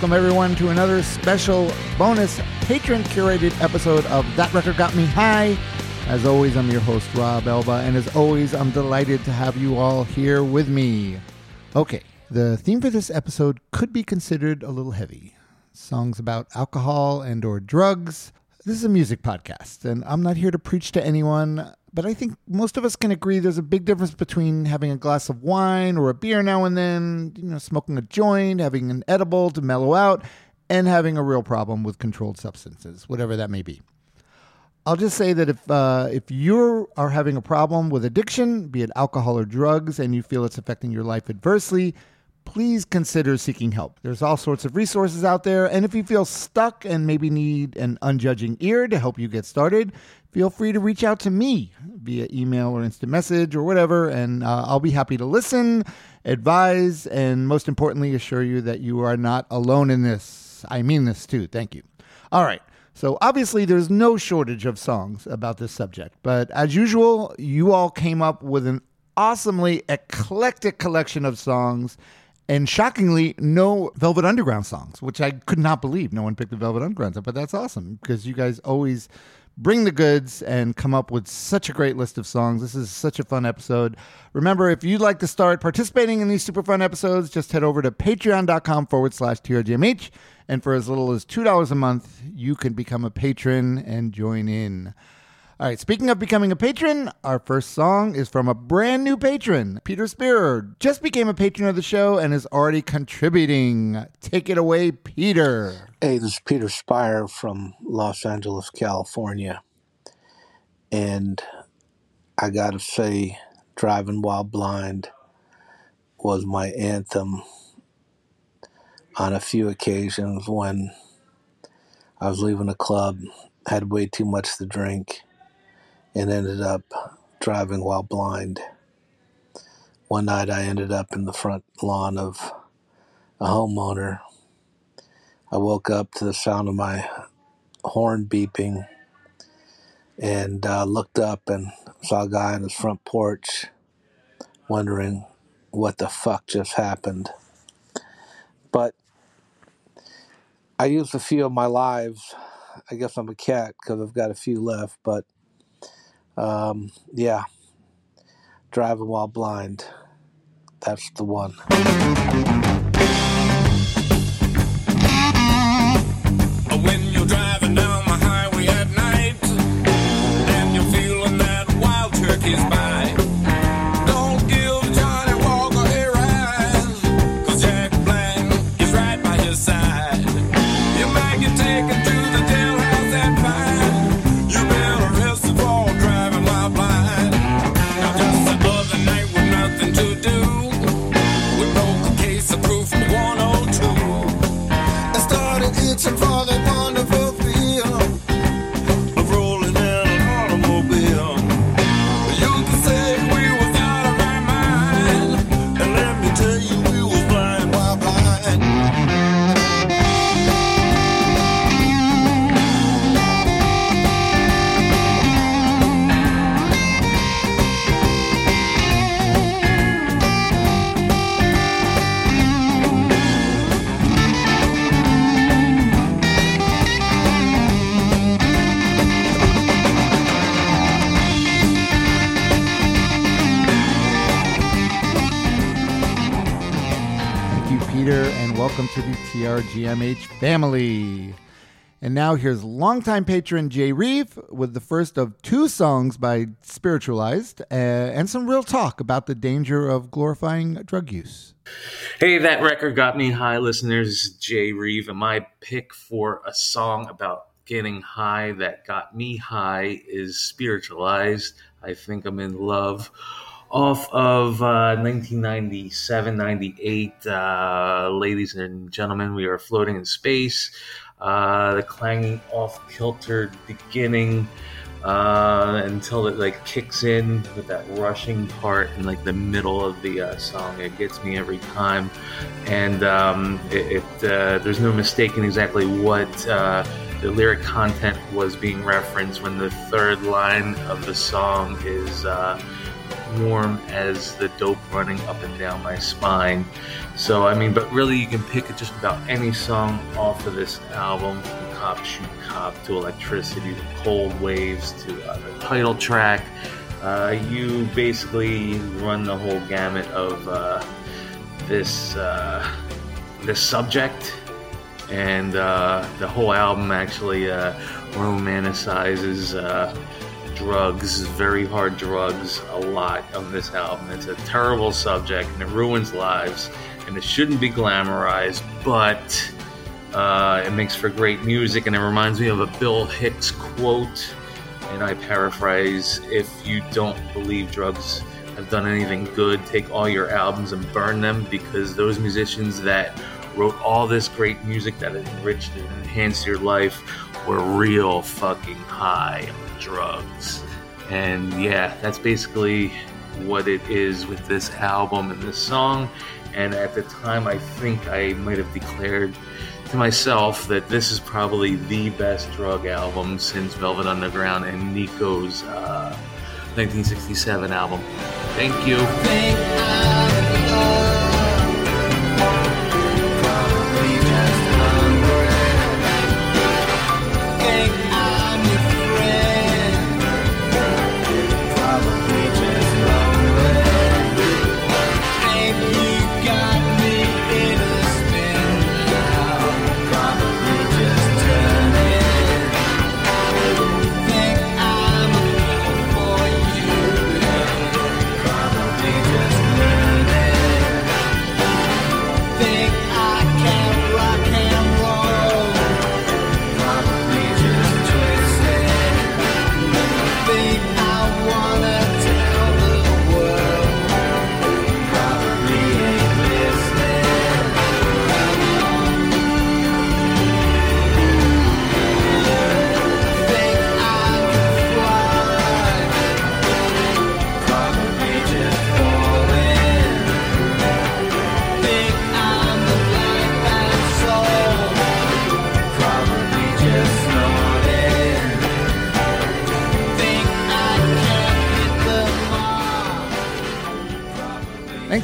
welcome everyone to another special bonus patron curated episode of That Record Got Me High. As always, I'm your host, Rob Elba, and as always, I'm delighted to have you all here with me. Okay, the theme for this episode could be considered a little heavy. Songs about alcohol and or drugs. This is a music podcast, and I'm not here to preach to anyone, but I think most of us can agree there's a big difference between having a glass of wine or a beer now and then, you know, smoking a joint, having an edible to mellow out, and having a real problem with controlled substances, whatever that may be. I'll just say that if uh, if you are having a problem with addiction, be it alcohol or drugs, and you feel it's affecting your life adversely, please consider seeking help. There's all sorts of resources out there, and if you feel stuck and maybe need an unjudging ear to help you get started, feel free to reach out to me via email or instant message or whatever, and uh, I'll be happy to listen, advise, and most importantly, assure you that you are not alone in this. I mean this too. Thank you. All right. So obviously, there's no shortage of songs about this subject, but as usual, you all came up with an awesomely eclectic collection of songs, and shockingly, no Velvet Underground songs, which I could not believe no one picked the Velvet Underground. But that's awesome because you guys always bring the goods and come up with such a great list of songs. This is such a fun episode. Remember, if you'd like to start participating in these super fun episodes, just head over to patreon.com forward slash TRGMH. And for as little as $2 a month, you can become a patron and join in. All right, speaking of becoming a patron, our first song is from a brand new patron. Peter Spearer just became a patron of the show and is already contributing. Take it away, Peter. Hey, this is Peter Spire from Los Angeles, California. And I gotta say, Driving While Blind was my anthem on a few occasions when I was leaving a club, had way too much to drink, and ended up driving while blind. One night I ended up in the front lawn of a homeowner. I woke up to the sound of my horn beeping and uh, looked up and saw a guy on his front porch wondering what the fuck just happened. But I used a few of my lives. I guess I'm a cat because I've got a few left, but um, yeah, driving while blind. That's the one. TRGMH family. And now here's longtime patron Jay Reeve with the first of two songs by Spiritualized uh, and some real talk about the danger of glorifying drug use. Hey, that record got me high, listeners. Jay Reeve, and my pick for a song about getting high that got me high is Spiritualized. I think I'm in love. Off of uh, 1997 98, uh, ladies and gentlemen, we are floating in space. Uh, the clanging off kilter beginning uh, until it like kicks in with that rushing part in like the middle of the uh, song. It gets me every time, and um, it, it uh, there's no mistaking exactly what the lyric content was being referenced when the third line of the song is uh, warm as the dope running up and down my spine. So, I mean, but really, you can pick just about any song off of this album from Cop Shoot Cop to Electricity to Cool Waves to uh, the title track. Uh, you basically run the whole gamut of uh, this uh, this subject, and uh, the whole album actually uh, romanticizes drugs, very hard drugs, a lot on this album. It's a terrible subject and it ruins lives, and it shouldn't be glamorized, but uh, it makes for great music, and it reminds me of a Bill Hicks quote, and I paraphrase If you don't believe drugs have done anything good, take all your albums and burn them because those musicians that wrote all this great music that enriched and enhanced your life were real fucking high drugs. And yeah, that's basically what it is with this album and this song. And at the time, I think I might have declared to myself that this is probably the best drug album since Velvet Underground and Nico's uh, 1967 album. Thank you. Thanks,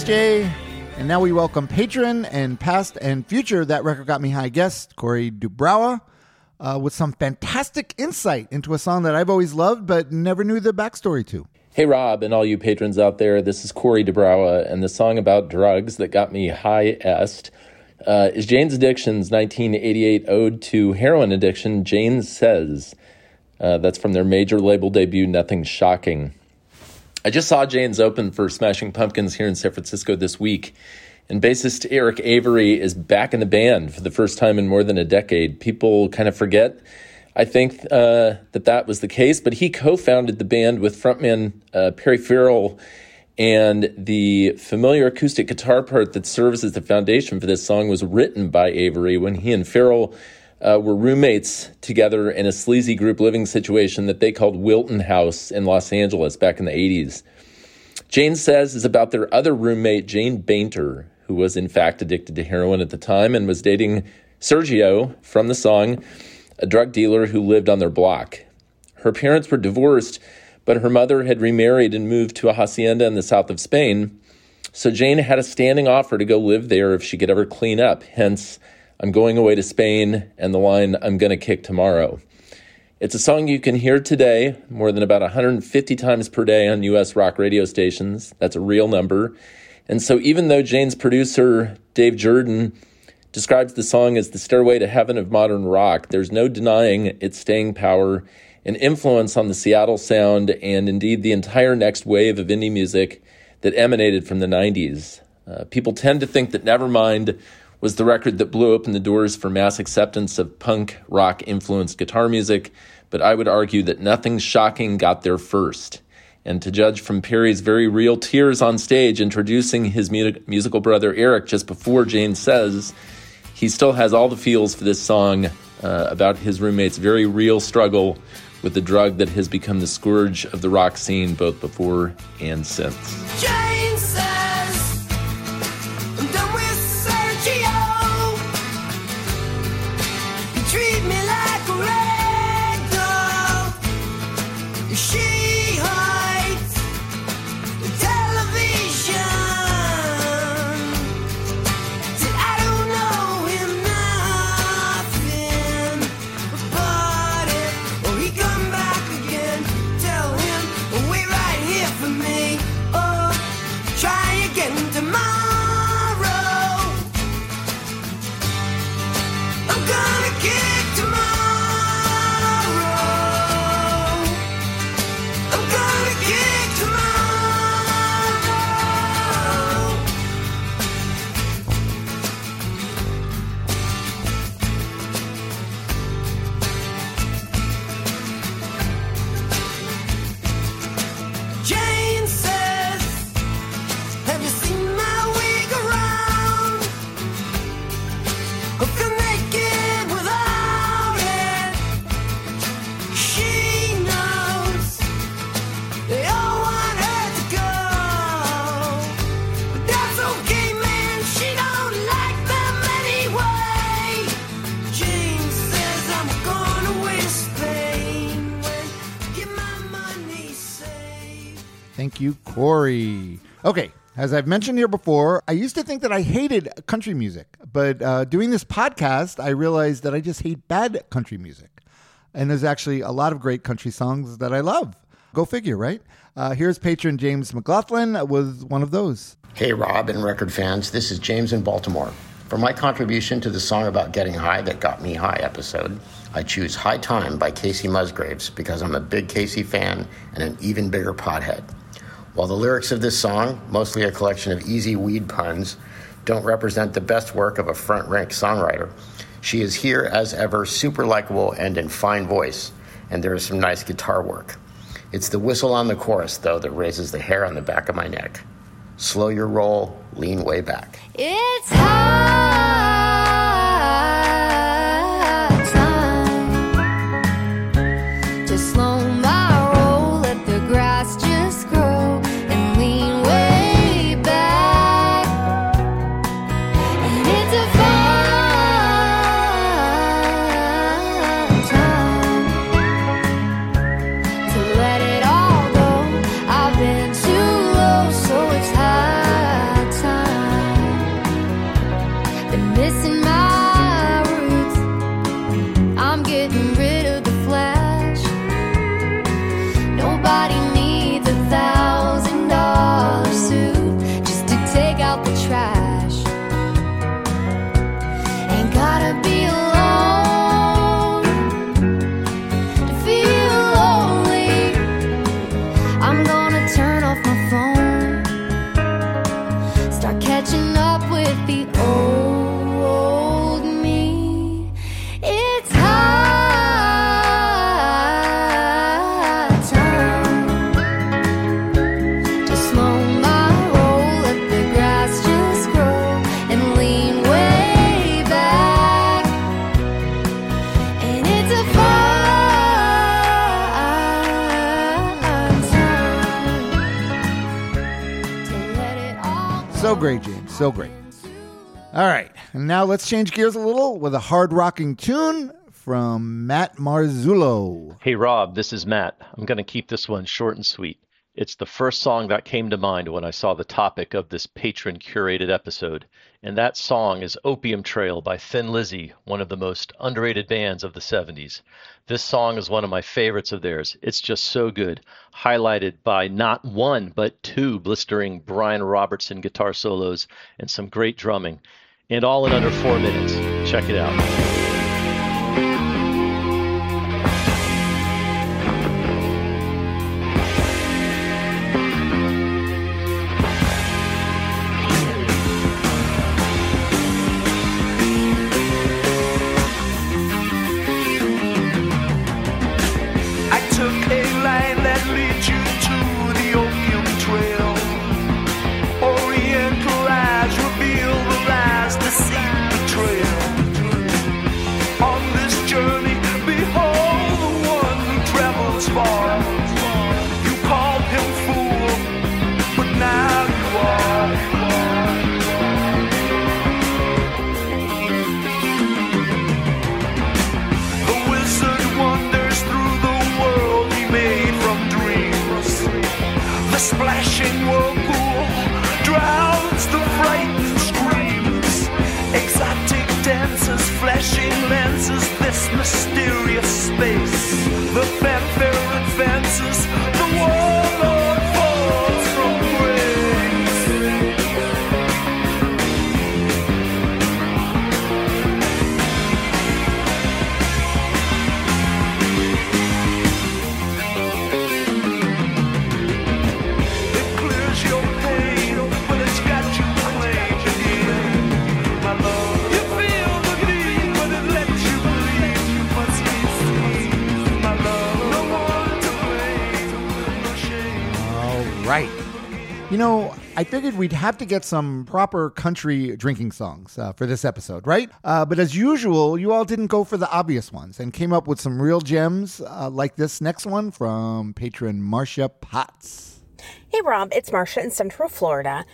Jay. And now we welcome patron and past and future That Record Got Me High guest, Corey duBrowa, uh, with some fantastic insight into a song that I've always loved but never knew the backstory to. Hey, Rob, and all you patrons out there, this is Corey duBrowa, and the song about drugs that got me high est uh, is Jane's Addiction's 1988 ode to heroin addiction, Jane Says. Uh, that's from their major label debut, Nothing Shocking. I just saw Jane's open for Smashing Pumpkins here in San Francisco this week, and bassist Eric Avery is back in the band for the first time in more than a decade. People kind of forget, I think, uh, that that was the case, but he co founded the band with frontman uh, Perry Farrell, and the familiar acoustic guitar part that serves as the foundation for this song was written by Avery when he and Farrell uh, were roommates together in a sleazy group living situation that they called Wilton House in Los Angeles back in the 80s. Jane Says is about their other roommate, Jane Bainter, who was in fact addicted to heroin at the time and was dating Sergio from the song, a drug dealer who lived on their block. Her parents were divorced, but her mother had remarried and moved to a hacienda in the south of Spain. So Jane had a standing offer to go live there if she could ever clean up, hence, I'm going away to Spain, and the line, I'm gonna kick tomorrow. It's a song you can hear today more than about 150 times per day on US rock radio stations. That's a real number. And so, even though Jane's producer, Dave Jerden, describes the song as the stairway to heaven of modern rock. There's no denying its staying power and influence on the Seattle sound and indeed the entire next wave of indie music that emanated from the 90s. Uh, people tend to think that Nevermind was the record that blew open the doors for mass acceptance of punk rock influenced guitar music, but I would argue that Nothing Shocking got there first. And to judge from Perry's very real tears on stage introducing his mu- musical brother Eric just before Jane says, he still has all the feels for this song uh, about his roommate's very real struggle with the drug that has become the scourge of the rock scene both before and since. As I've mentioned here before, I used to think that I hated country music, but uh, doing this podcast, I realized that I just hate bad country music. And there's actually a lot of great country songs that I love. Go figure, right? Uh, here's patron James McLaughlin with one of those. Hey, Rob and record fans, this is James in Baltimore. For my contribution to the song about getting high that got me high episode, I choose High Time by Kacey Musgraves because I'm a big Kacey fan and an even bigger pothead. While the lyrics of this song, mostly a collection of easy weed puns, don't represent the best work of a front rank songwriter, she is here as ever, super likable and in fine voice, and there is some nice guitar work. It's the whistle on the chorus, though, that raises the hair on the back of my neck. Slow your roll, lean way back. It's high So great. All right. And now let's change gears a little with a hard rocking tune from Matt Marzullo. Hey Rob, this is Matt. I'm going to keep this one short and sweet. It's the first song that came to mind when I saw the topic of this patron curated episode, and that song is Opium Trail by Thin Lizzy, one of the most underrated bands of the 70s. This song is one of my favorites of theirs. It's just so good, highlighted by not one, but two blistering Brian Robertson guitar solos and some great drumming. and all in under four minutes. Check it out. I figured we'd have to get some proper country drinking songs uh, for this episode, right? Uh, but as usual, you all didn't go for the obvious ones and came up with some real gems uh, like this next one from patron Marcia Potts. Hey Rob, it's Marcia in Central Florida.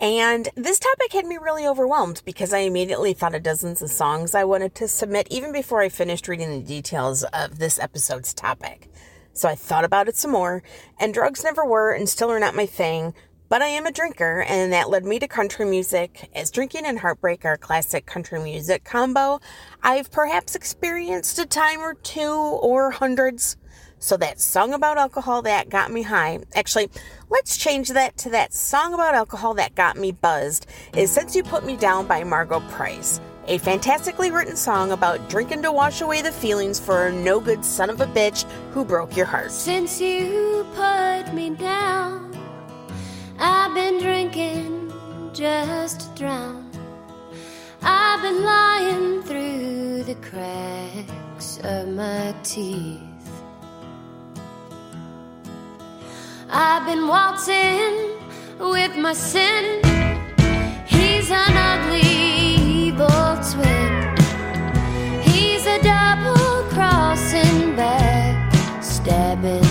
And this topic had me really overwhelmed because I immediately thought of dozens of songs I wanted to submit even before I finished reading the details of this episode's topic. So I thought about it some more, and drugs never were and still are not my thing, but I am a drinker, and that led me to country music. As drinking and heartbreak are classic country music combo, I've perhaps experienced a time or two or hundreds. So that song about alcohol that got me high. Actually, let's change that to that song about alcohol that got me buzzed. Is Since You Put Me Down by Margo Price. A fantastically written song about drinking to wash away the feelings for a no good son of a bitch who broke your heart. Since you put me down, I've been drinking just to drown. I've been lying through the cracks of my teeth. I've been waltzing with my sin. He's an ugly evil twin. He's a double crossing back, stabbing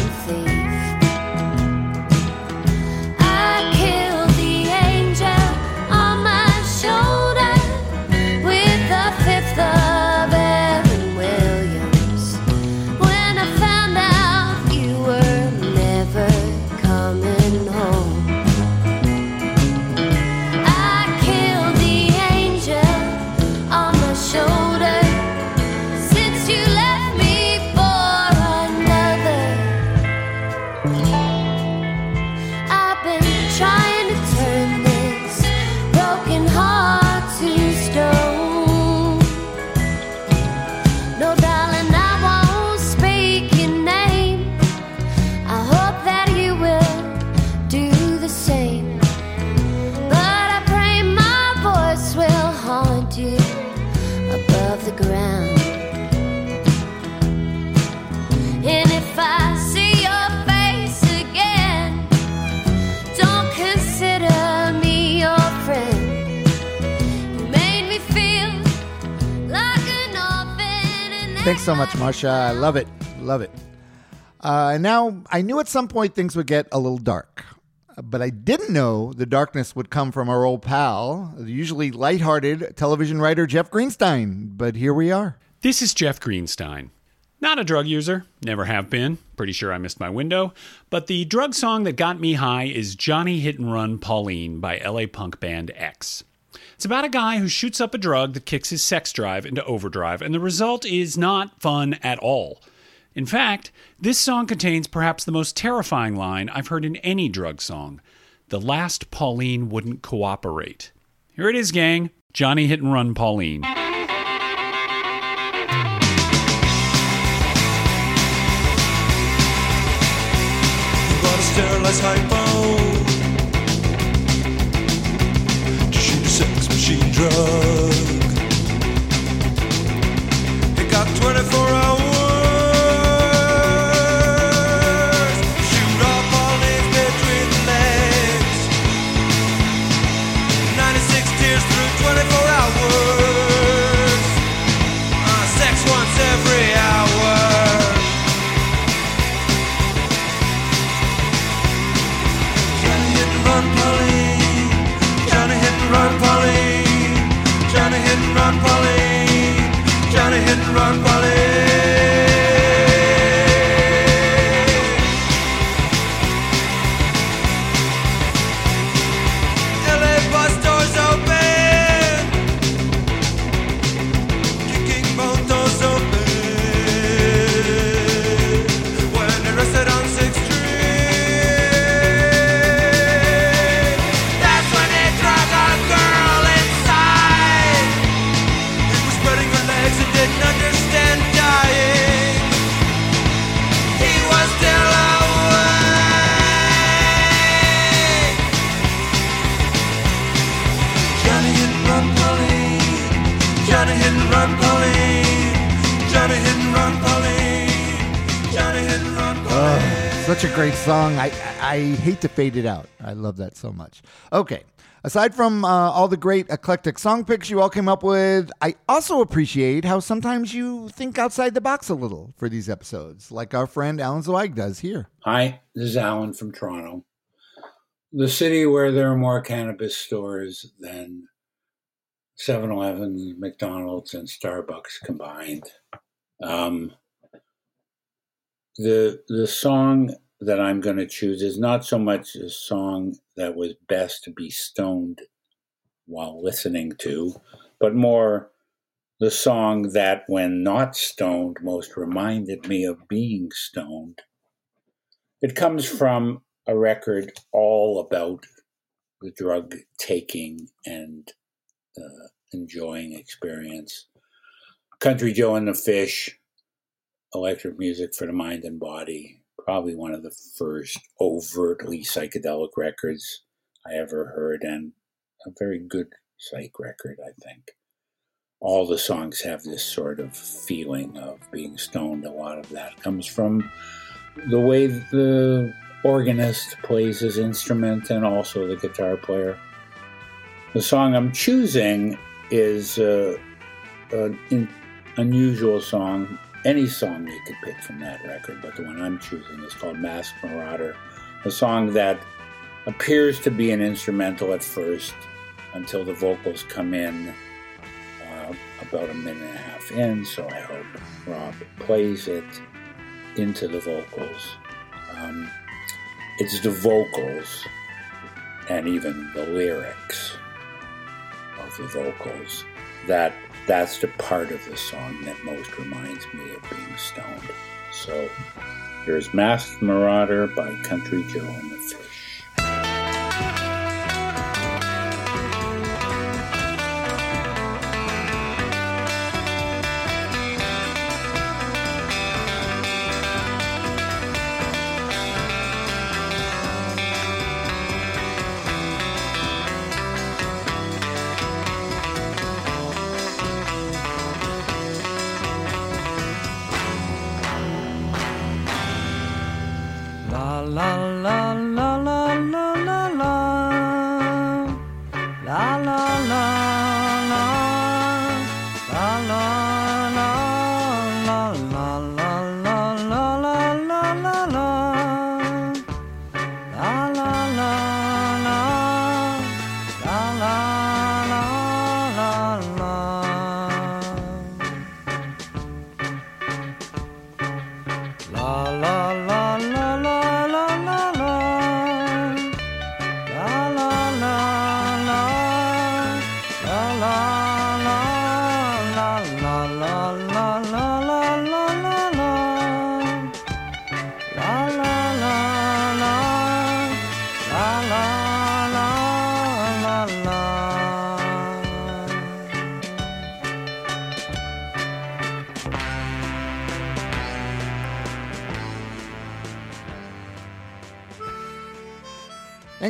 so much, Marcia. I love it. Love it. Uh, now, I knew at some point things would get a little dark, but I didn't know the darkness would come from our old pal, the usually lighthearted television writer Jeff Greenstein. But here we are. This is Jeff Greenstein. Not a drug user, never have been. Pretty sure I missed my window. But the drug song that got me high is Johnny Hit and Run Pauline by LA punk band X. It's about a guy who shoots up a drug that kicks his sex drive into overdrive, and the result is not fun at all. In fact, this song contains perhaps the most terrifying line I've heard in any drug song The last Pauline wouldn't cooperate. Here it is, gang. Johnny Hit and Run Pauline. Sterilized hypo drug. It got 24 hours. Song. I, I hate to fade it out. I love that so much. Okay. Aside from uh, all the great eclectic song picks you all came up with, I also appreciate how sometimes you think outside the box a little for these episodes, like our friend Alan Zweig does here. Hi, this is Alan from Toronto, the city where there are more cannabis stores than 7 Eleven, McDonald's, and Starbucks combined. Um, the, the song that I'm going to choose is not so much a song that was best to be stoned while listening to, but more the song that, when not stoned, most reminded me of being stoned. It comes from a record all about the drug taking and uh, enjoying experience. Country Joe and the Fish, electric music for the mind and body. Probably one of the first overtly psychedelic records I ever heard, and a very good psych record, I think. All the songs have this sort of feeling of being stoned. A lot of that comes from the way the organist plays his instrument and also the guitar player. The song I'm choosing is uh, an unusual song. Any song you could pick from that record, but the one I'm choosing is called Masked Marauder, a song that appears to be an instrumental at first until the vocals come in uh, about a minute and a half in, so I hope Rob plays it into the vocals. Um, it's the vocals and even the lyrics of the vocals that that's the part of the song that most reminds me of being stoned. So here's Masked Marauder by Country Joe and the Fish.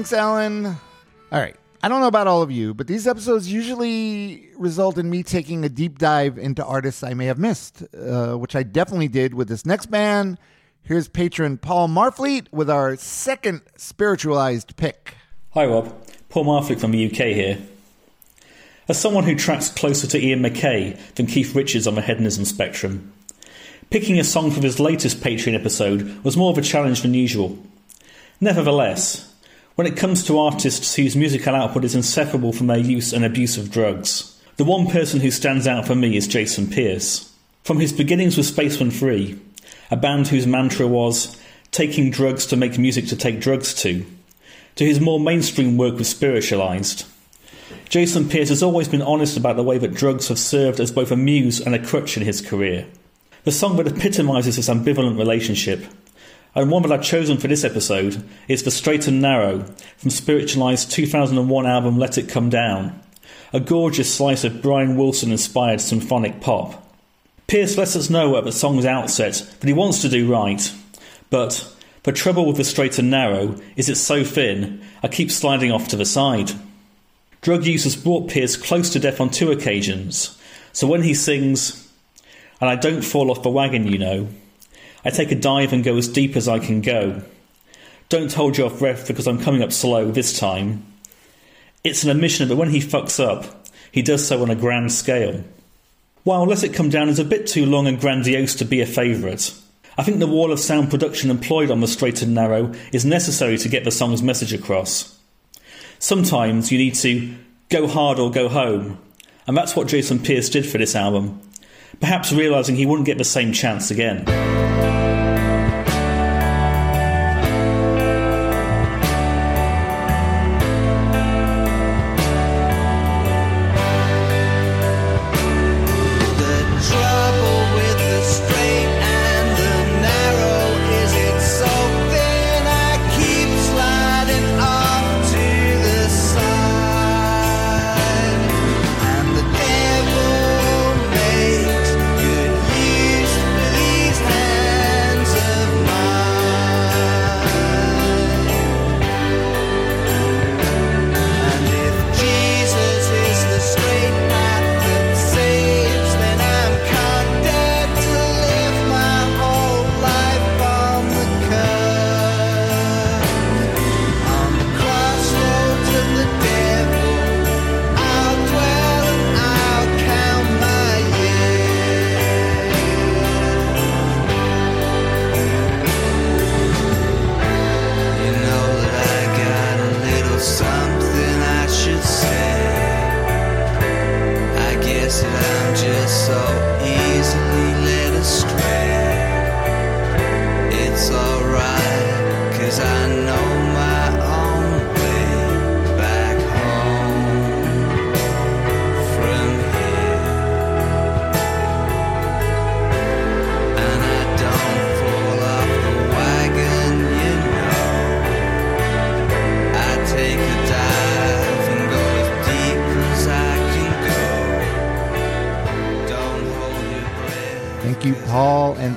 Thanks, Alan. All right. I don't know about all of you, but these episodes usually result in me taking a deep dive into artists I may have missed, uh, which I definitely did with this next band. Here's patron Paul Marfleet with our second spiritualized pick. Hi, Rob. Paul Marfleet from the UK here. As someone who tracks closer to Ian MacKaye than Keith Richards on the hedonism spectrum, picking a song from his latest Patreon episode was more of a challenge than usual. Nevertheless, when it comes to artists whose musical output is inseparable from their use and abuse of drugs, the one person who stands out for me is Jason Pierce. From his beginnings with Spacemen 3, a band whose mantra was taking drugs to make music to take drugs to, to his more mainstream work with Spiritualized. Jason Pierce has always been honest about the way that drugs have served as both a muse and a crutch in his career. The song that epitomises this ambivalent relationship, and one that I've chosen for this episode, is The Straight and Narrow from Spiritualized 2001 album Let It Come Down, a gorgeous slice of Brian Wilson inspired symphonic pop. Pierce lets us know at the song's outset that he wants to do right, but the trouble with The Straight and Narrow is it's so thin, I keep sliding off to the side. Drug use has brought Pierce close to death on two occasions, so when he sings, and I don't fall off the wagon, you know, I take a dive and go as deep as I can go. Don't hold your breath because I'm coming up slow this time. It's an admission that when he fucks up, he does so on a grand scale. While Let It Come Down is a bit too long and grandiose to be a favourite, I think the wall of sound production employed on the straight and narrow is necessary to get the song's message across. Sometimes you need to go hard or go home, and that's what Jason Pierce did for this album, perhaps realising he wouldn't get the same chance again.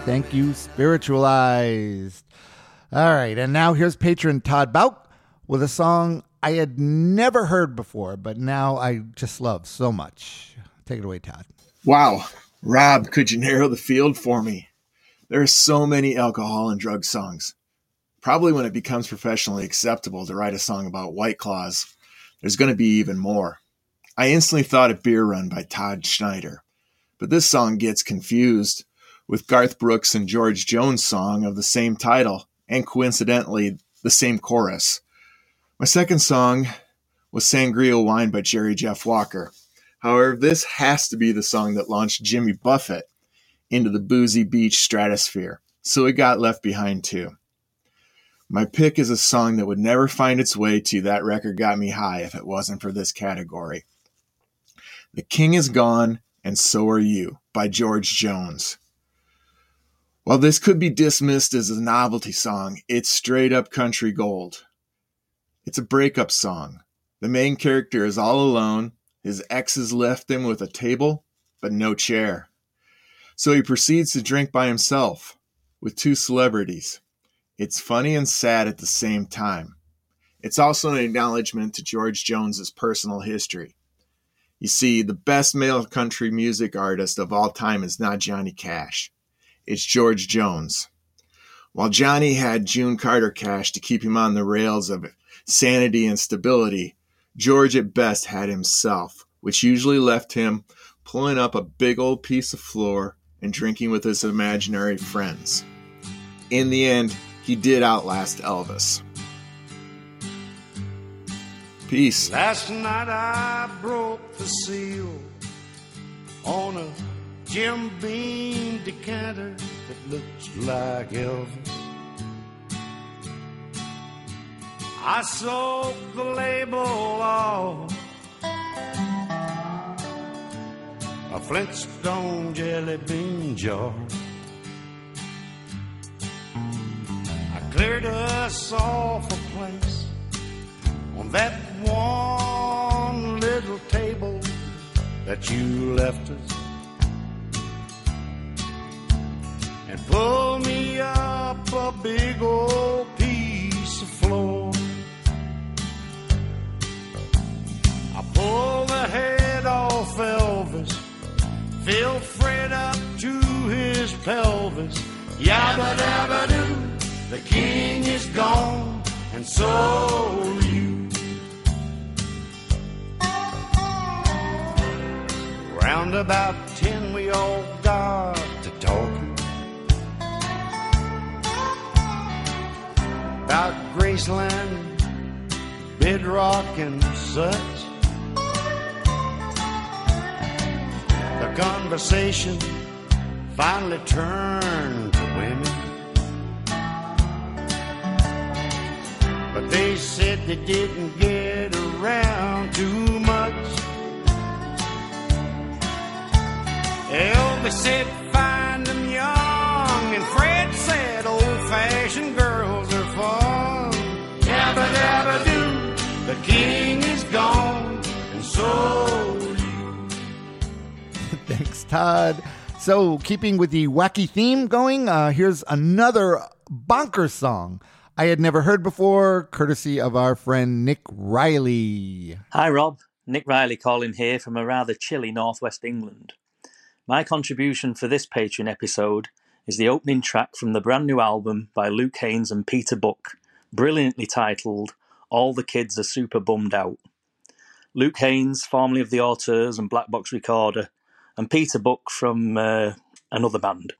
Thank you, Spiritualized. All right, and now here's patron Todd Bauk with a song I had never heard before, but now I just love so much. Take it away, Todd. Wow. Rob, could you narrow the field for me? There are so many alcohol and drug songs. Probably when it becomes professionally acceptable to write a song about White Claws, there's going to be even more. I instantly thought of Beer Run by Todd Snider, but this song gets confused with Garth Brooks and George Jones' song of the same title and coincidentally the same chorus. My second song was Sangria Wine by Jerry Jeff Walker. However, this has to be the song that launched Jimmy Buffett into the boozy beach stratosphere, so it got left behind too. My pick is a song that would never find its way to That Record Got Me High if it wasn't for this category. The King is Gone and So Are You by George Jones. While this could be dismissed as a novelty song, it's straight up country gold. It's a breakup song. The main character is all alone. His ex has left him with a table, but no chair. So he proceeds to drink by himself with two celebrities. It's funny and sad at the same time. It's also an acknowledgement to George Jones's personal history. You see, the best male country music artist of all time is not Johnny Cash. It's George Jones. While Johnny had June Carter Cash to keep him on the rails of sanity and stability, George at best had himself, which usually left him pulling up a big old piece of floor and drinking with his imaginary friends. In the end, he did outlast Elvis. Peace. Last night I broke the seal on a Jim Beam decanter that looks like Elvis. I soaked the label off a Flintstone jelly bean jar. I cleared us off a place on that one little table that you left us and pull me up a big old piece of floor. I pulled the head off Elvis, filled Fred up to his pelvis. Yabba dabba doo, the king is gone, and so are you. Round about ten, we all got Graceland, Bedrock, and such. The conversation finally turned to women. But they said they didn't get around too much. Elvis said find them young, and Fred said old-fashioned girls are fun. Yabba dabba doo, the king is gone, and so Thanks, Todd. So, keeping with the wacky theme going, uh, here's another bonker song I had never heard before, courtesy of our friend Nick Riley. Hi, Rob. Nick Riley calling here from a rather chilly northwest England. My contribution for this Patreon episode is the opening track from the brand new album by Luke Haines and Peter Buck, brilliantly titled All the Kids Are Super Bummed Out. Luke Haines, formerly of the Auteurs and Black Box Recorder, and Peter Buck from uh, another band.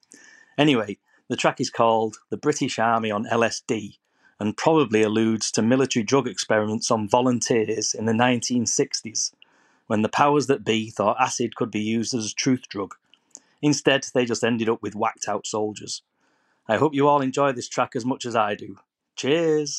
Anyway, the track is called The British Army on LSD and probably alludes to military drug experiments on volunteers in the 1960s when the powers that be thought acid could be used as a truth drug. Instead, they just ended up with whacked out soldiers. I hope you all enjoy this track as much as I do. Cheers!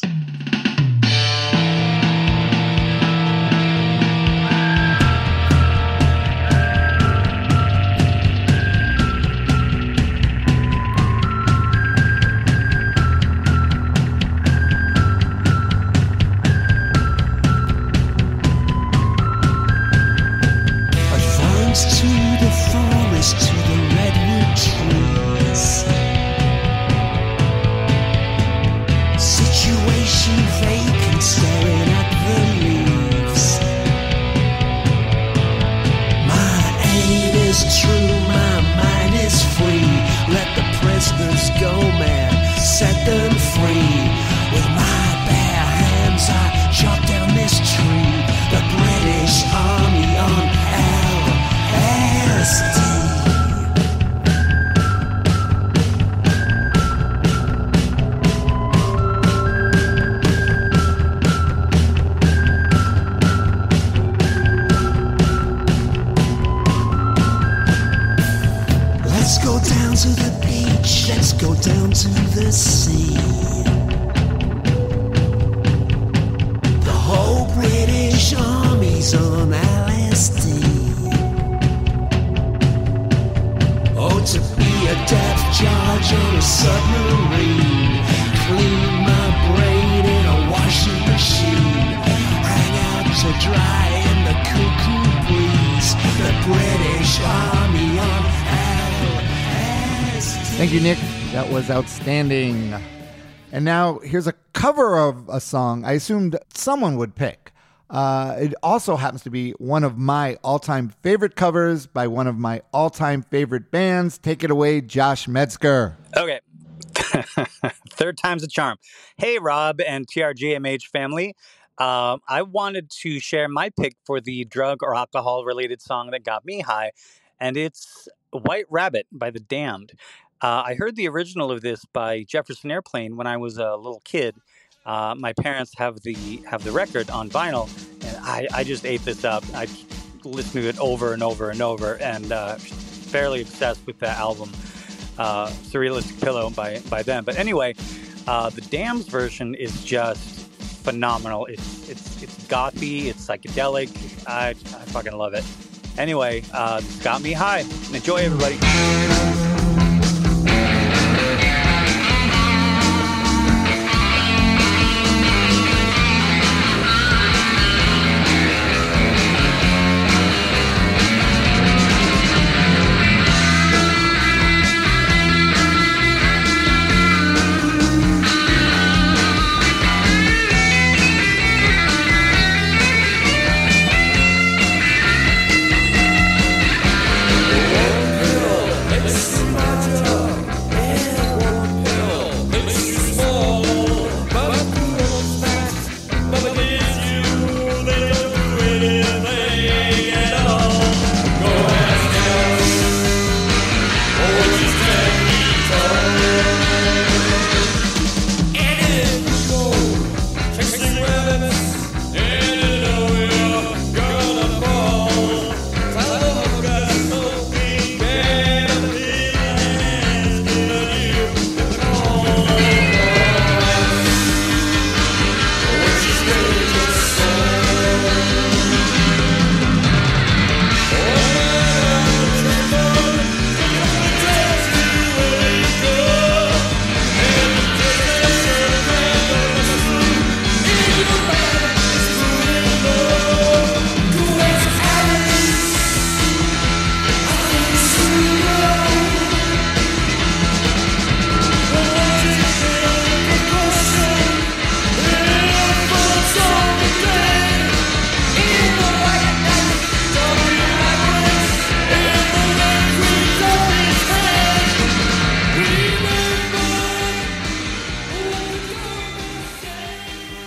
Here's a cover of a song I assumed someone would pick. Uh, it also happens to be one of my all time favorite covers by one of my all time favorite bands. Take it away, Josh Metzger. Okay. Third time's a charm. Hey, Rob and TRGMH family. Um, I wanted to share my pick for the drug or alcohol related song that got me high, and it's White Rabbit by The Damned. Uh, I heard the original of this by Jefferson Airplane when I was a little kid. Uh, my parents have the have the record on vinyl, and I, I just ate this up. I listened to it over and over and over, and uh, fairly obsessed with that album, uh, "Surrealistic Pillow" by by them. But anyway, uh, the Dams version is just phenomenal. It's it's it's gothy, it's psychedelic. I, I fucking love it. Anyway, uh, got me high. Enjoy, everybody.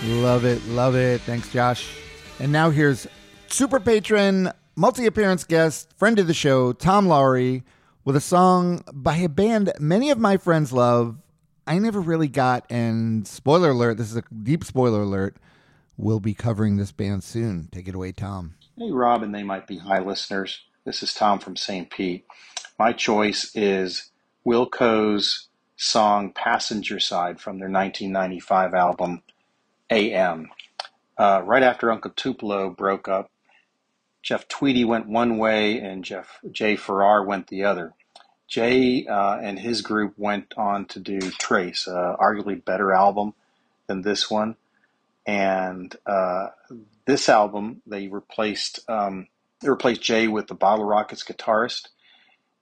Love it, love it. Thanks, Josh. And now here's super patron, multi appearance guest, friend of the show, Tom Lowry, with a song by a band many of my friends love. I never really got, and spoiler alert, this is a deep spoiler alert. We'll be covering this band soon. Take it away, Tom. Hey, Rob, and they might be high listeners. This is Tom from St. Pete. My choice is Wilco's song Passenger Side from their 1995 album AM. Uh, right after Uncle Tupelo broke up, Jeff Tweedy went one way and Jeff Jay Farrar went the other. Jay uh, and his group went on to do Trace, uh, arguably better album than this one. And uh, this album, they replaced um, they replaced Jay with the Bottle Rockets guitarist,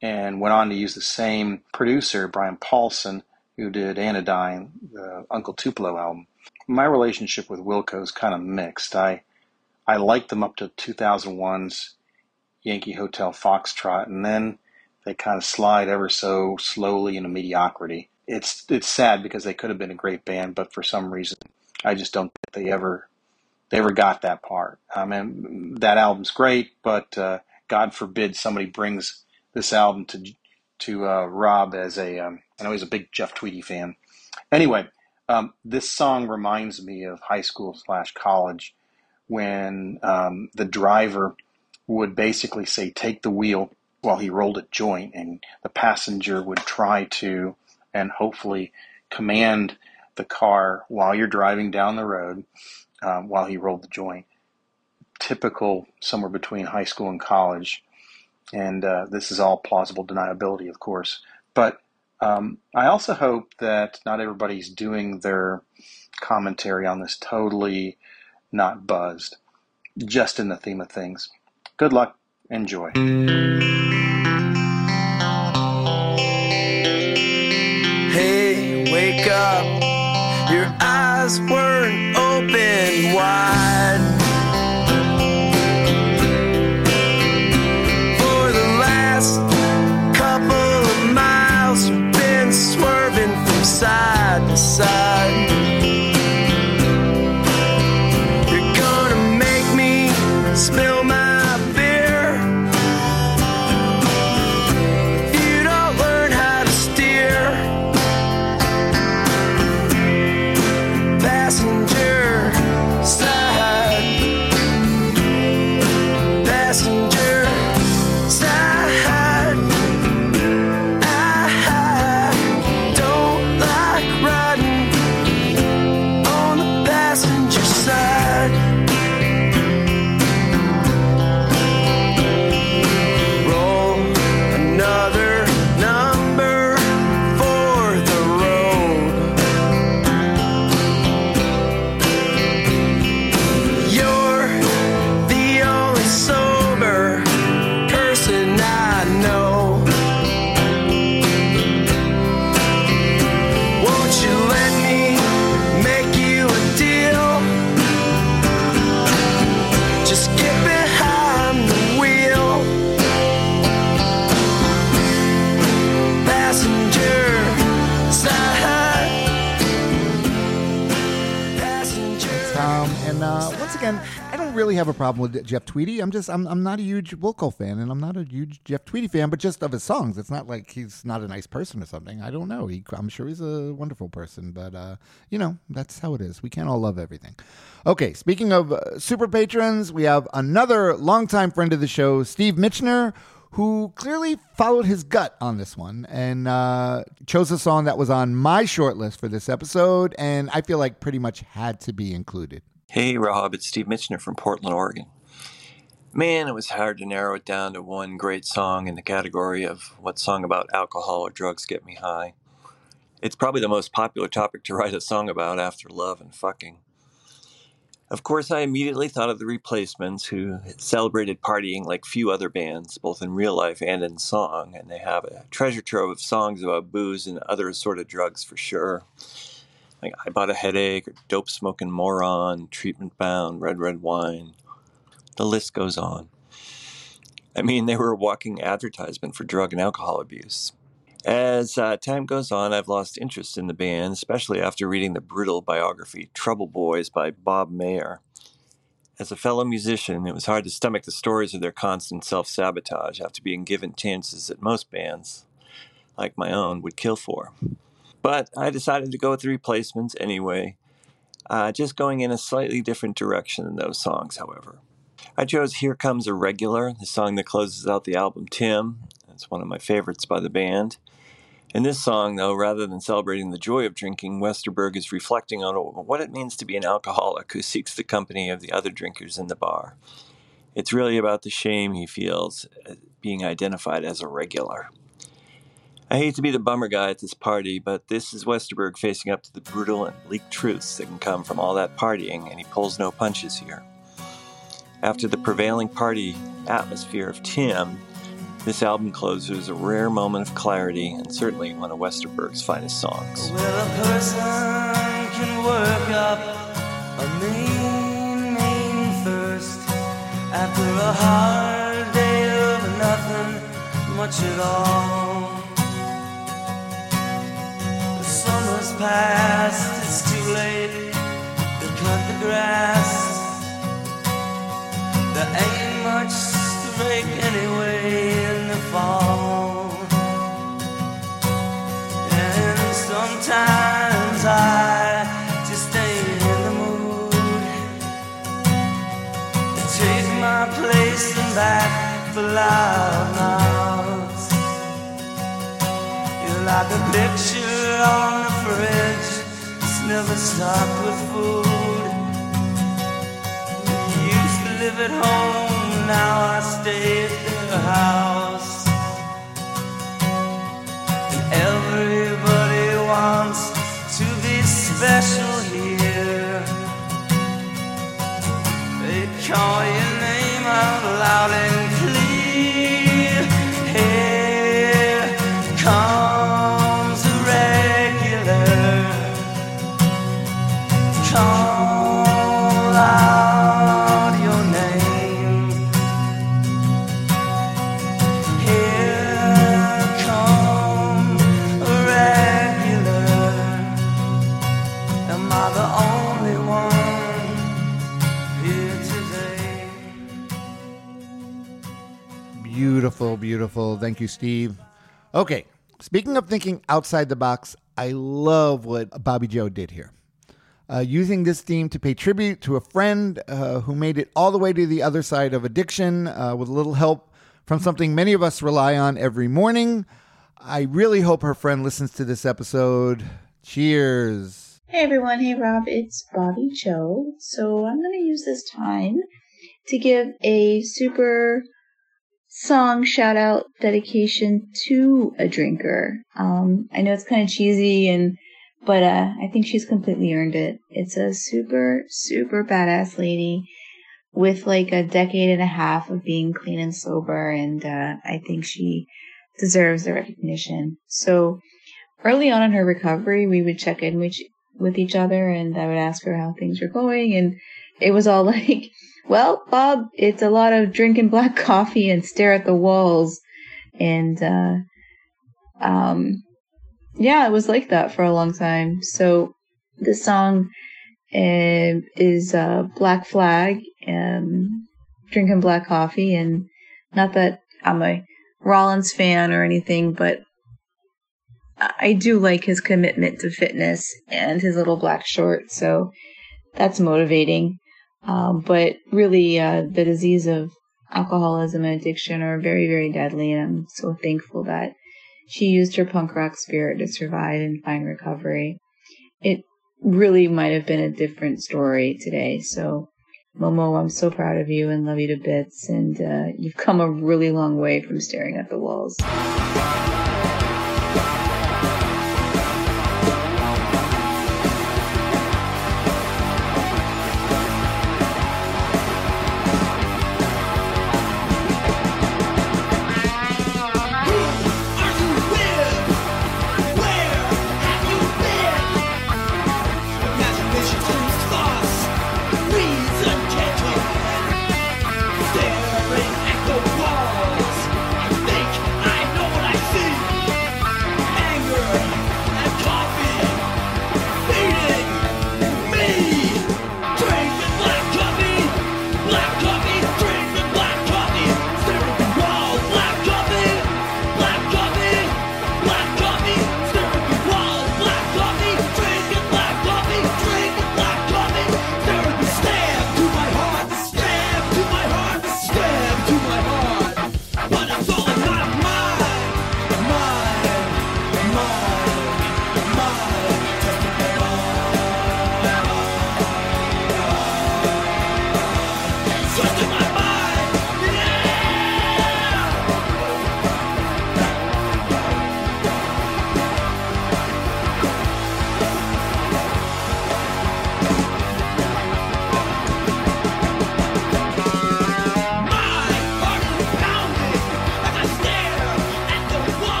and went on to use the same producer, Brian Paulson, who did Anodyne, the Uncle Tupelo album. My relationship with Wilco is kind of mixed. I I liked them up to 2001's Yankee Hotel Foxtrot, and then they kind of slide ever so slowly into mediocrity. It's it's sad because they could have been a great band, but for some reason, I just don't think they ever they ever got that part. I mean, that album's great, but uh, God forbid somebody brings this album to to uh, Rob as a um, I know he's a big Jeff Tweedy fan. Anyway, um, this song reminds me of high school slash college when um, the driver would basically say, "Take the wheel," while he rolled a joint, and the passenger would try to and hopefully command the car while you're driving down the road um, while he rolled the joint. Typical somewhere between high school and college, and uh, this is all plausible deniability, of course. But um, I also hope that not everybody's doing their commentary on this totally not buzzed, just in the theme of things. Good luck. Enjoy. Hey, wake up. Your eyes weren't Jeff Tweedy. I'm just, I'm, I'm not a huge Wilco fan, and I'm not a huge Jeff Tweedy fan, but just of his songs. It's not like he's not a nice person or something. I don't know. He, I'm sure he's a wonderful person, but uh, you know, that's how it is. We can't all love everything. Okay, speaking of uh, super patrons, we have another longtime friend of the show, Steve Mitchner, who clearly followed his gut on this one and uh, chose a song that was on my short list for this episode, and I feel like pretty much had to be included. Hey, Rob, it's Steve Mitchner from Portland, Oregon. Man, it was hard to narrow it down to one great song in the category of what song about alcohol or drugs get me high. It's probably the most popular topic to write a song about after love and fucking. Of course, I immediately thought of the replacements who celebrated partying like few other bands, both in real life and in song, and they have a treasure trove of songs about booze and other assorted drugs for sure. Like I Bought a Headache, or Dope Smoking Moron, Treatment Bound, Red Red Wine. The list goes on. I mean, they were a walking advertisement for drug and alcohol abuse. As uh, time goes on, I've lost interest in the band, especially after reading the brutal biography Trouble Boys by Bob Mehr. As a fellow musician, it was hard to stomach the stories of their constant self sabotage after being given chances that most bands, like my own, would kill for. But I decided to go with the replacements anyway, uh, just going in a slightly different direction than those songs, however. I chose Here Comes a Regular, the song that closes out the album Tim. It's one of my favorites by the band. In this song, though, rather than celebrating the joy of drinking, Westerberg is reflecting on what it means to be an alcoholic who seeks the company of the other drinkers in the bar. It's really about the shame he feels being identified as a regular. I hate to be the bummer guy at this party, but this is Westerberg facing up to the brutal and bleak truths that can come from all that partying, and he pulls no punches here. After the prevailing party atmosphere of Tim, this album closer is a rare moment of clarity and certainly one of Westerberg's finest songs. Well, a person can work up a mean, mean thirst after a hard day of nothing much at all. The summer's past, it's too late to cut the grass. There ain't much to rake anyway in the fall. And sometimes I just ain't in the mood take my place in back for loud mouths. You're like a picture on the fridge, it's never stocked with food. Live at home, now I stay at the house. And everybody wants to be special here. They call your name out loud Beautiful, beautiful. Thank you, Steve. Okay, speaking of thinking outside the box, I love what Bobby Joe did here. Uh, using this theme to pay tribute to a friend uh, who made it all the way to the other side of addiction uh, with a little help from something many of us rely on every morning. I really hope her friend listens to this episode. Cheers. Hey everyone, hey Rob, it's Bobby Joe. So I'm going to use this time to give a super song shout out dedication to a drinker. Um, I know it's kind of cheesy and but uh, I think she's completely earned it. It's a super super badass lady with like a decade and a half of being clean and sober, and uh, I think she deserves the recognition. So early on in her recovery, we would check in with with each other, and I would ask her how things were going, and it was all like, "Well, Bob, it's a lot of drinking black coffee and stare at the walls," and uh, um, yeah, it was like that for a long time. So this song uh, is uh, Black Flag, um, drinking black coffee, and not that I'm a Rollins fan or anything, but I do like his commitment to fitness and his little black shorts, so that's motivating. Um, but really, uh, the disease of alcoholism and addiction are very, very deadly, and I'm so thankful that she used her punk rock spirit to survive and find recovery. It really might have been a different story today. So, Momo, I'm so proud of you and love you to bits. And uh, you've come a really long way from staring at the walls.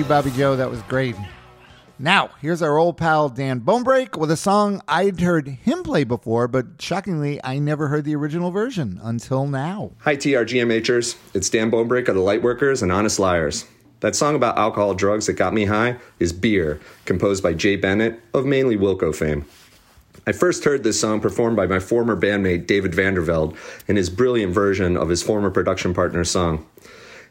You, Bobby Joe. That was great. Now, here's our old pal Dan Bonebreak with a song I'd heard him play before, but shockingly, I never heard the original version until now. Hi, TRGMHers. It's Dan Bonebreak of the Lightworkers and Honest Liars. That song about alcohol drugs that got me high is Beer, composed by Jay Bennett of mainly Wilco fame. I first heard this song performed by my former bandmate David Vandervelde in his brilliant version of his former production partner's song.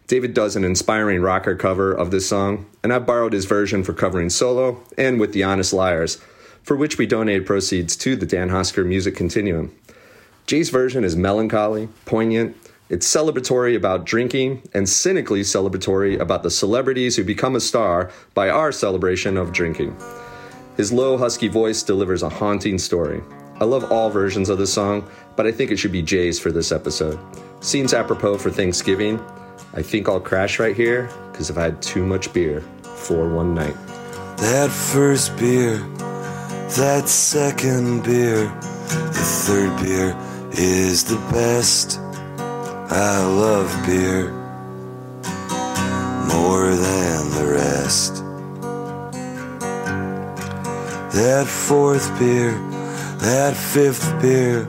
David does an inspiring rocker cover of this song, and I borrowed his version for covering solo and with the Honest Liars, for which we donated proceeds to the Dan Hosker Music Continuum. Jay's version is melancholy, poignant, it's celebratory about drinking, and cynically celebratory about the celebrities who become a star by our celebration of drinking. His low, husky voice delivers a haunting story. I love all versions of the song, but I think it should be Jay's for this episode. Seems apropos for Thanksgiving. I think I'll crash right here because I've had too much beer for one night. That first beer, that second beer, the third beer is the best. I love beer more than the rest. That fourth beer, that fifth beer,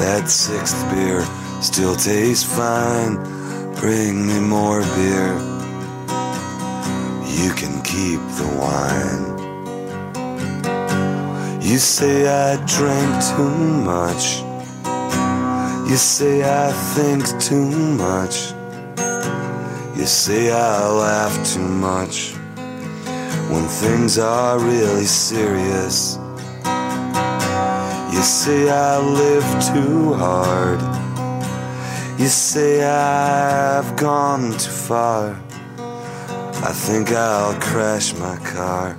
that sixth beer still tastes fine. Bring me more beer. You can keep the wine. You say I drank too much. You say I think too much. You say I laugh too much when things are really serious. You say I live too hard. You say I've gone too far. I think I'll crash my car.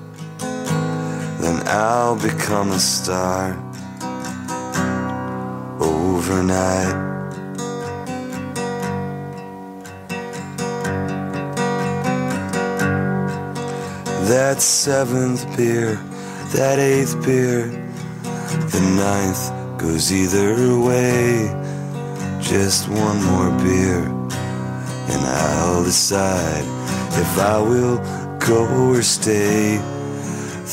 Then I'll become a star overnight. That seventh beer, that eighth beer, the ninth goes either way. Just one more beer, and I'll decide if I will go or stay.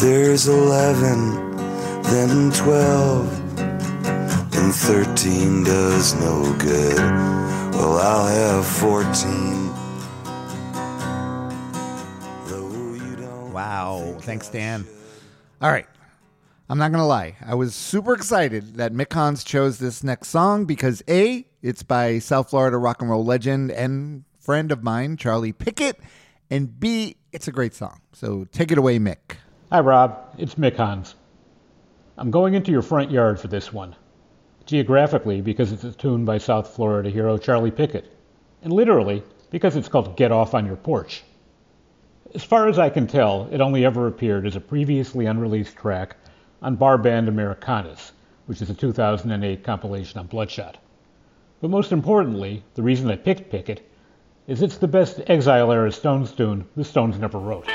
There's eleven, then twelve, and thirteen does no good. Well, I'll have fourteen. Wow. Thanks, Dan. All right. I'm not going to lie. I was super excited that Mick Hans chose this next song because A, it's by South Florida rock and roll legend and friend of mine, Charlie Pickett, and B, it's a great song. So take it away, Mick. Hi, Rob. It's Mick Hans. I'm going into your front yard for this one. Geographically, because it's a tune by South Florida hero Charlie Pickett. And literally, because it's called Get Off on Your Porch. As far as I can tell, it only ever appeared as a previously unreleased track on Bar Band Americanus, which is a 2008 compilation on Bloodshot. But most importantly, the reason I picked Pickett is it's the best Exile era Stones tune the Stones never wrote.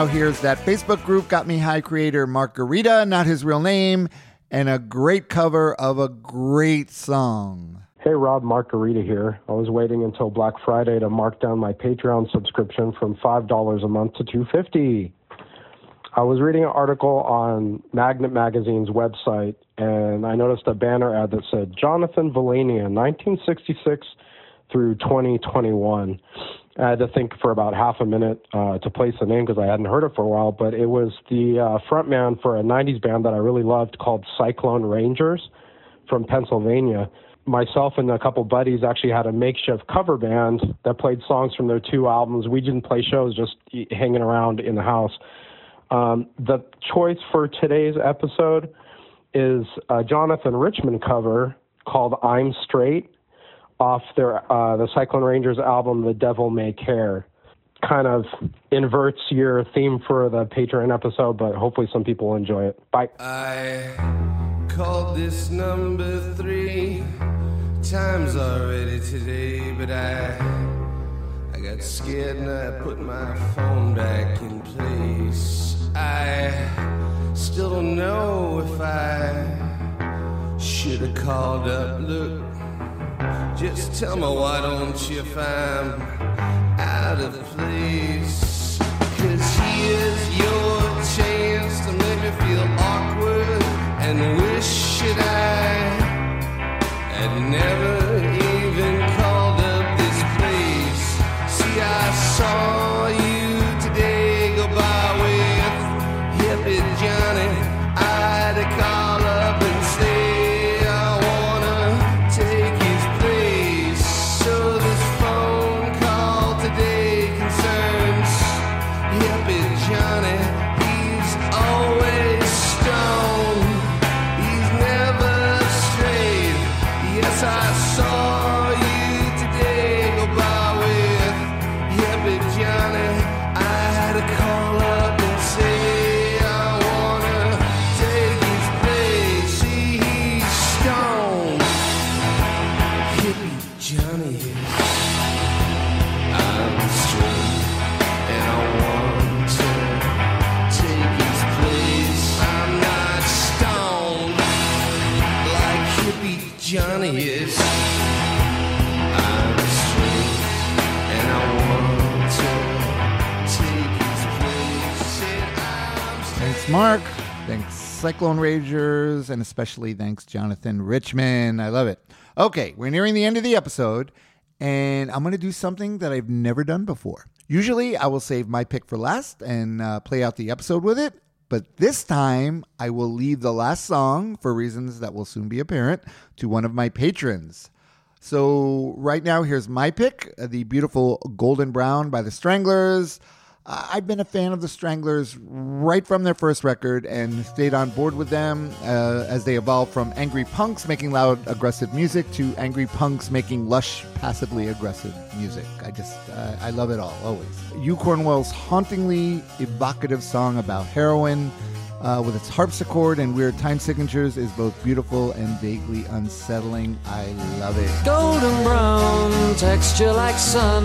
Now here's that Facebook group Got Me High creator Margarita, not his real name, and a great cover of a great song. Hey Rob, Margarita here. I was waiting until Black Friday to mark down my Patreon subscription from five dollars a month to two fifty. I was reading an article on Magnet Magazine's website, and I noticed a banner ad that said Jonathan Valania, 1966 through 2021. I had to think for about half a minute uh, to place the name because I hadn't heard it for a while, but it was the uh, frontman for a 90s band that I really loved called Cyclone Rangers from Pennsylvania. Myself and a couple buddies actually had a makeshift cover band that played songs from their two albums. We didn't play shows, just hanging around in the house. Um, the choice for today's episode is a Jonathan Richman cover called "I'm Straight" off their uh, the Cyclone Rangers album "The Devil May Care." Kind of inverts your theme for the Patreon episode, but hopefully some people will enjoy it. Bye. I called this number three times already today, but I I got scared and I put my phone back in place. I still don't know if I should have called up. Look, just tell me why don't you I'm out of place? Cause here's your chance to make me feel awkward and wish that I had never Cyclone Rangers, and especially thanks, Jonathan Richman. I love it. Okay, we're nearing the end of the episode, and I'm going to do something that I've never done before. Usually, I will save my pick for last and uh, play out the episode with it. But this time, I will leave the last song, for reasons that will soon be apparent, to one of my patrons. So, right now, here's my pick uh, the beautiful Golden Brown by the Stranglers. I've been a fan of the Stranglers right from their first record and stayed on board with them uh, as they evolved from angry punks making loud, aggressive music to angry punks making lush, passively aggressive music. I just, uh, I love it all, always. Hugh Cornwell's hauntingly evocative song about heroin uh, with its harpsichord and weird time signatures is both beautiful and vaguely unsettling. I love it. Golden brown, texture like sun,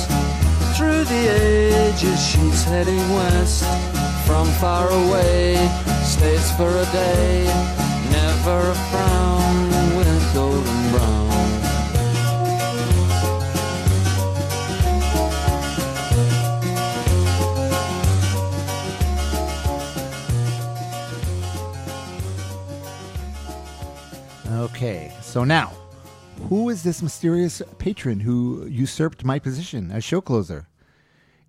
The ages, she's heading west. From far away, stays for a day. Never a frown with golden brown. Okay, so now, who is this mysterious patron who usurped my position as show closer?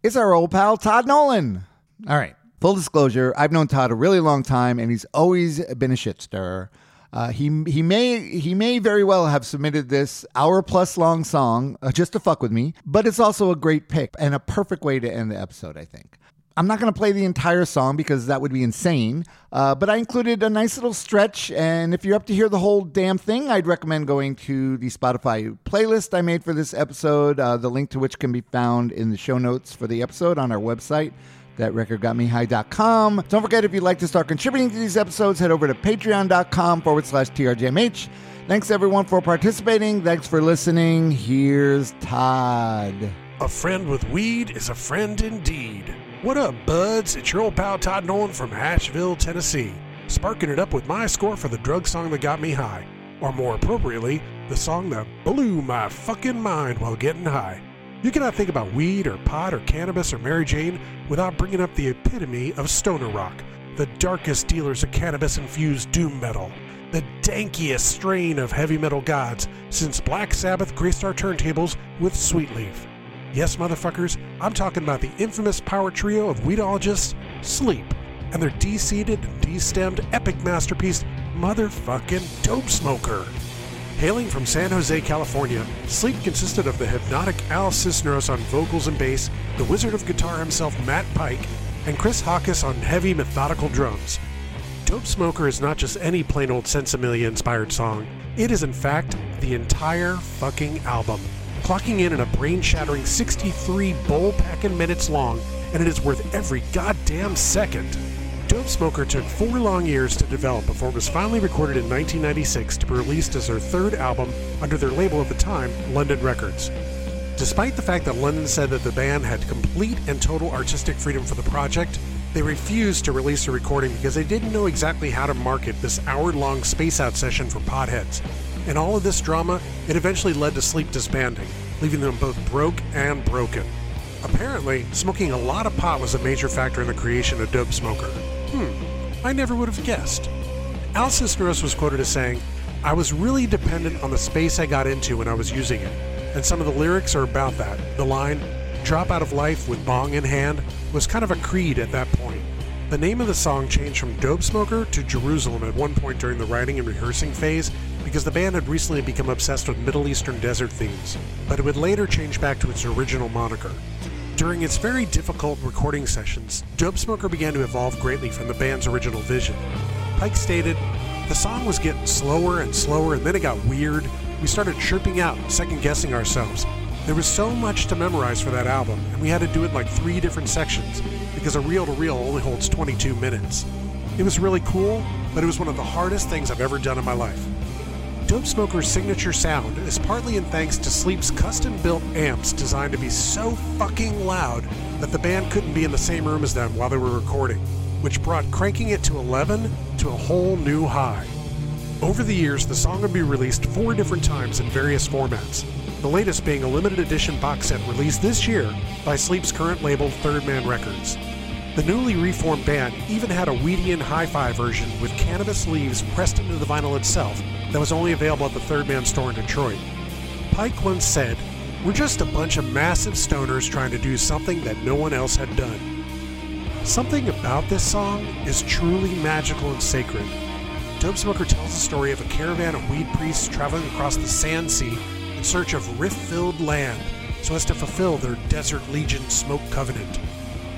It's our old pal Todd Nolan. All right, full disclosure, I've known Todd a really long time, and he's always been a shit stirrer. Uh, he he may he may very well have submitted this hour plus long song uh, just to fuck with me, but it's also a great pick and a perfect way to end the episode. I think. I'm not going to play the entire song because that would be insane, uh, but I included a nice little stretch. And if you're up to hear the whole damn thing, I'd recommend going to the Spotify playlist I made for this episode, uh, the link to which can be found in the show notes for the episode on our website. That record got me high.com. Don't forget, if you'd like to start contributing to these episodes, head over to patreon.com forward slash TRGMH. Thanks everyone for participating. Thanks for listening. Here's Todd. A friend with weed is a friend indeed. What up, buds? It's your old pal Todd Nolan from Asheville, Tennessee, sparking it up with my score for the drug song that got me high. Or more appropriately, the song that blew my fucking mind while getting high. You cannot think about weed or pot or cannabis or Mary Jane without bringing up the epitome of stoner rock, the darkest dealers of cannabis infused doom metal, the dankiest strain of heavy metal gods since Black Sabbath graced our turntables with Sweet Leaf. Yes, motherfuckers, I'm talking about the infamous power trio of weedologists, Sleep, and their de-seeded and de-stemmed epic masterpiece, Motherfucking Dope Smoker. Hailing from San Jose, California, Sleep consisted of the hypnotic Al Cisneros on vocals and bass, the wizard of guitar himself, Matt Pike, and Chris Hawkes on heavy, methodical drums. Dope Smoker is not just any plain old Sensimilia inspired song, it is in fact the entire fucking album, clocking in at a brain shattering 63 bowl packing minutes long, and it is worth every goddamn second. Dope Smoker took four long years to develop before it was finally recorded in 1996 to be released as their third album under their label at the time, London Records. Despite the fact that London said that the band had complete and total artistic freedom for the project, they refused to release the recording because they didn't know exactly how to market this hour long space out session for potheads. In all of this drama, it eventually led to Sleep disbanding, leaving them both broke and broken. Apparently, smoking a lot of pot was a major factor in the creation of Dope Smoker. Hmm, I never would have guessed. Al Cisneros was quoted as saying, I was really dependent on the space I got into when I was using it, and some of the lyrics are about that. The line, drop out of life with bong in hand was kind of a creed at that point. The name of the song changed from Dope Smoker to Jerusalem at one point during the writing and rehearsing phase because the band had recently become obsessed with Middle Eastern desert themes, but it would later change back to its original moniker. During its very difficult recording sessions, Dope Smoker began to evolve greatly from the band's original vision. Pike stated, The song was getting slower and slower, and then it got weird. We started chirping out, second guessing ourselves. There was so much to memorize for that album, and we had to do it like three different sections because a reel to reel only holds 22 minutes. It was really cool, but it was one of the hardest things I've ever done in my life. Dope Smoker's signature sound is partly in thanks to Sleep's custom built amps designed to be so fucking loud that the band couldn't be in the same room as them while they were recording, which brought cranking it to 11 to a whole new high. Over the years, the song would be released four different times in various formats, the latest being a limited edition box set released this year by Sleep's current label Third Man Records. The newly reformed band even had a Weedian hi fi version with cannabis leaves pressed into the vinyl itself that was only available at the Third Man store in Detroit. Pike once said, We're just a bunch of massive stoners trying to do something that no one else had done. Something about this song is truly magical and sacred. Dope Smoker tells the story of a caravan of weed priests traveling across the Sand Sea in search of rift filled land so as to fulfill their Desert Legion smoke covenant.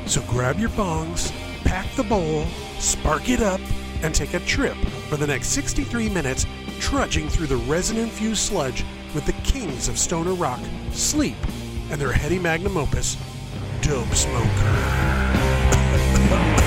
So grab your bongs, pack the bowl, spark it up, and take a trip for the next 63 minutes trudging through the resin infused sludge with the kings of Stoner Rock, Sleep, and their heady magnum opus, Dope Smoker.